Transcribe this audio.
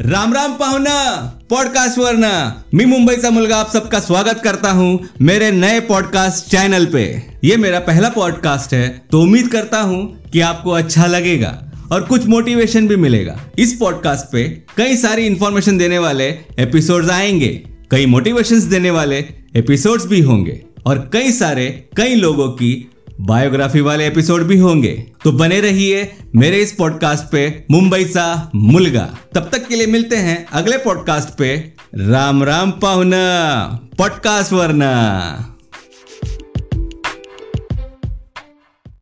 राम राम पाहुणा पॉडकास्ट वरना मी मुंबईचा मुलगा आप सबका स्वागत करता हूँ मेरे नए पॉडकास्ट चैनल पे। ये मेरा पहला पॉडकास्ट है तो उम्मीद करता हूँ कि आपको अच्छा लगेगा और कुछ मोटिवेशन भी मिलेगा। इस पॉडकास्ट पे कई सारी इंफॉर्मेशन देने वाले एपिसोड्स आएँगे, कई मोटिवेशंस देने वाले एपिसोड्स भी होंगे और कई सारे, कई लोगों की बायोग्राफी वाले एपिसोड भी होंगे। तो बने रहिए मेरे इस पॉडकास्ट पे, मुंबई सा मुलगा। तब तक के लिए मिलते हैं अगले पॉडकास्ट पे। राम राम पाहुना, पॉडकास्ट वरना।